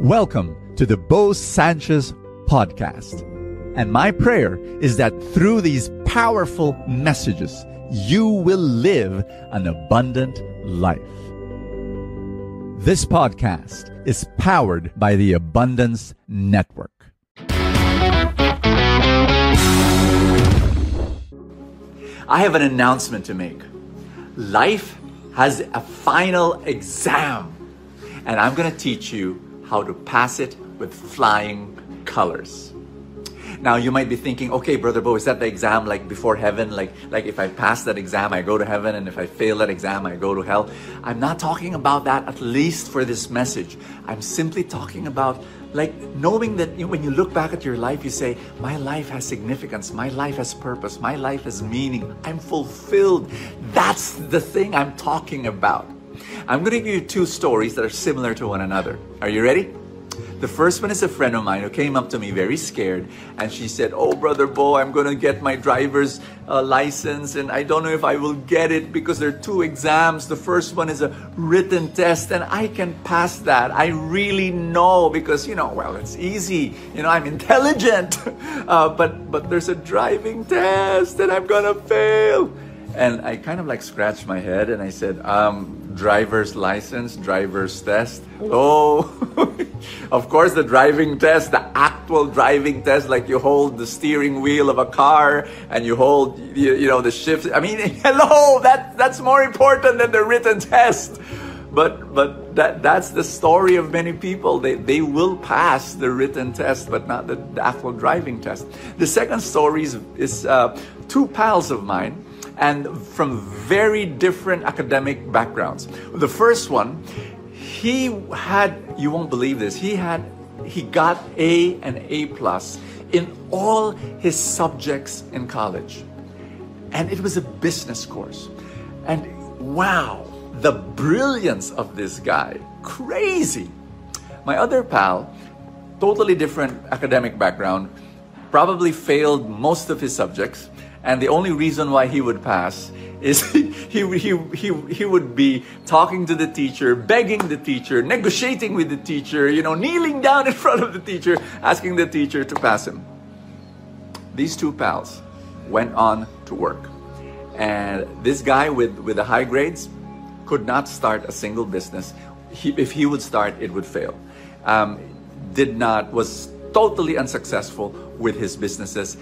Welcome to the Bo Sanchez podcast. And my prayer is that through these powerful messages, you will live an abundant life. This podcast is powered by the Abundance Network. I have an announcement to make. Life has a final exam, and I'm going to teach you how to pass it with flying colors. Now you might be thinking, okay, brother Bo, is that the exam like before heaven? Like, like if I pass that exam, I go to heaven, and if I fail that exam, I go to hell. I'm not talking about that, at least for this message. I'm simply talking about like knowing that when you look back at your life, you say, My life has significance, my life has purpose, my life has meaning, I'm fulfilled. That's the thing I'm talking about. I'm going to give you two stories that are similar to one another. Are you ready? The first one is a friend of mine who came up to me very scared and she said, Oh, Brother Bo, I'm going to get my driver's uh, license and I don't know if I will get it because there are two exams. The first one is a written test and I can pass that. I really know because, you know, well, it's easy. You know, I'm intelligent. Uh, but, but there's a driving test and I'm going to fail. And I kind of like scratched my head and I said, um, driver's license, driver's test. Oh, of course, the driving test, the actual driving test, like you hold the steering wheel of a car and you hold, you, you know, the shift. I mean, hello, that, that's more important than the written test. But, but that, that's the story of many people. They, they will pass the written test, but not the, the actual driving test. The second story is, is uh, two pals of mine and from very different academic backgrounds. The first one, he had, you won't believe this, he had, he got A and A plus in all his subjects in college. And it was a business course. And wow, the brilliance of this guy, crazy. My other pal, totally different academic background, probably failed most of his subjects and the only reason why he would pass is he, he, he, he, he would be talking to the teacher, begging the teacher, negotiating with the teacher, you know, kneeling down in front of the teacher, asking the teacher to pass him. These two pals went on to work. And this guy with, with the high grades could not start a single business. He, if he would start, it would fail. Um, did not, was totally unsuccessful with his businesses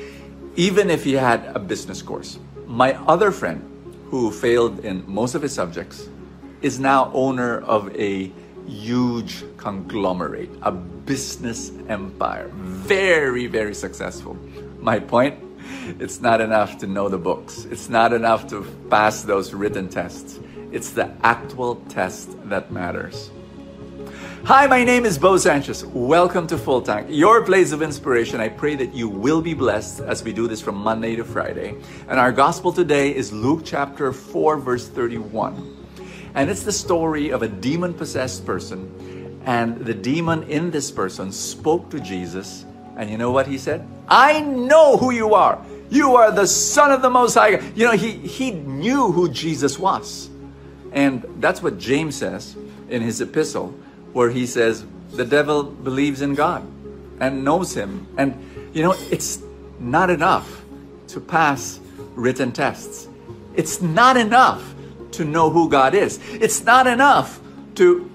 even if he had a business course. My other friend, who failed in most of his subjects, is now owner of a huge conglomerate, a business empire. Very, very successful. My point it's not enough to know the books, it's not enough to pass those written tests. It's the actual test that matters. Hi, my name is Bo Sanchez. Welcome to Full Tank, your place of inspiration. I pray that you will be blessed as we do this from Monday to Friday. And our gospel today is Luke chapter 4, verse 31. And it's the story of a demon possessed person. And the demon in this person spoke to Jesus. And you know what he said? I know who you are. You are the Son of the Most High. You know, he, he knew who Jesus was. And that's what James says in his epistle where he says the devil believes in God and knows him. And you know, it's not enough to pass written tests. It's not enough to know who God is. It's not enough to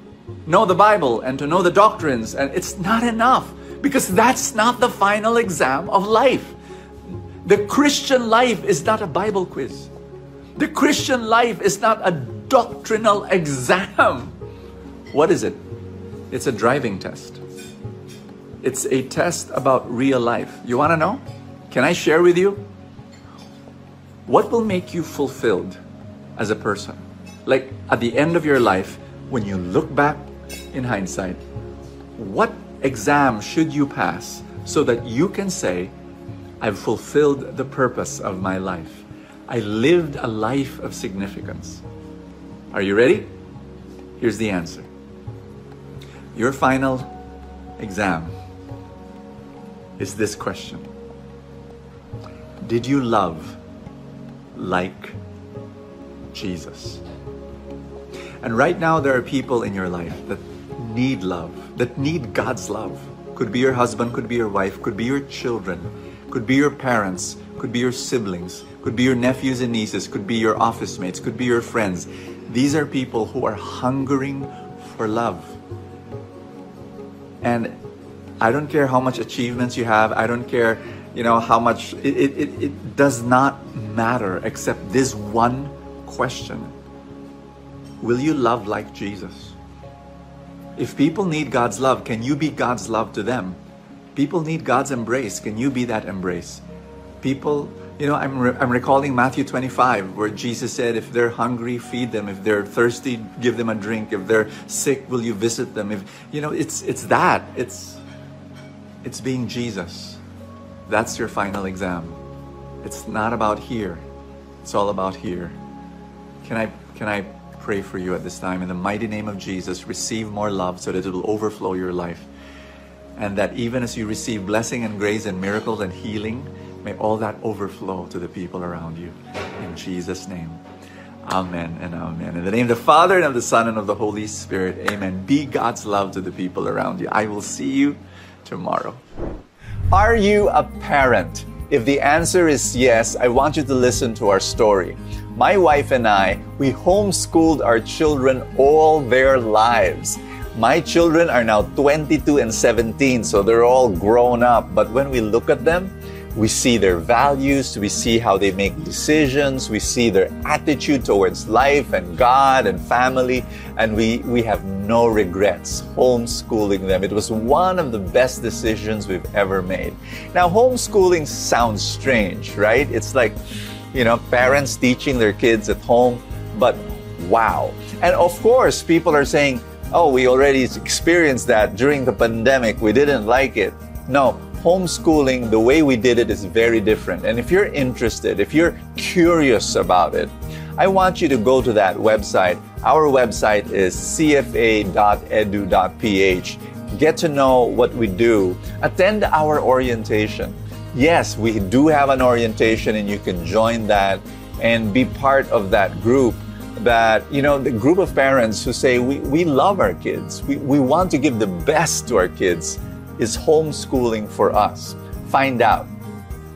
know the Bible and to know the doctrines. And it's not enough because that's not the final exam of life. The Christian life is not a Bible quiz. The Christian life is not a doctrinal exam. What is it? It's a driving test. It's a test about real life. You want to know? Can I share with you? What will make you fulfilled as a person? Like at the end of your life, when you look back in hindsight, what exam should you pass so that you can say, I've fulfilled the purpose of my life? I lived a life of significance. Are you ready? Here's the answer your final exam is this question Did you love like Jesus? And right now, there are people in your life that need love, that need God's love. Could be your husband, could be your wife, could be your children, could be your parents, could be your siblings, could be your nephews and nieces, could be your office mates, could be your friends. These are people who are hungering for love. And I don't care how much achievements you have, I don't care, you know, how much, it, it, it does not matter except this one question Will you love like Jesus? If people need God's love, can you be God's love to them? People need God's embrace. Can you be that embrace? People, you know, I'm, re- I'm recalling Matthew 25, where Jesus said, If they're hungry, feed them. If they're thirsty, give them a drink. If they're sick, will you visit them? If, you know, it's, it's that. It's, it's being Jesus. That's your final exam. It's not about here. It's all about here. Can I, can I pray for you at this time. In the mighty name of Jesus, receive more love so that it will overflow your life. And that even as you receive blessing and grace and miracles and healing, may all that overflow to the people around you. In Jesus' name. Amen and amen. In the name of the Father and of the Son and of the Holy Spirit. Amen. Be God's love to the people around you. I will see you tomorrow. Are you a parent? If the answer is yes, I want you to listen to our story. My wife and I, we homeschooled our children all their lives. My children are now 22 and 17, so they're all grown up. But when we look at them, we see their values, we see how they make decisions, we see their attitude towards life and God and family, and we, we have no regrets homeschooling them. It was one of the best decisions we've ever made. Now, homeschooling sounds strange, right? It's like, you know, parents teaching their kids at home, but wow. And of course, people are saying, oh, we already experienced that during the pandemic, we didn't like it. No, homeschooling, the way we did it is very different. And if you're interested, if you're curious about it, I want you to go to that website. Our website is cfa.edu.ph. Get to know what we do. Attend our orientation. Yes, we do have an orientation, and you can join that and be part of that group that you know the group of parents who say we, we love our kids we, we want to give the best to our kids is homeschooling for us? Find out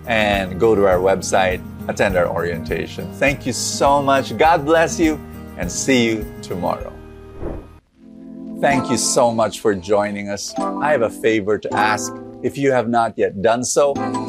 and go to our website, attend our orientation. Thank you so much. God bless you and see you tomorrow. Thank you so much for joining us. I have a favor to ask. If you have not yet done so,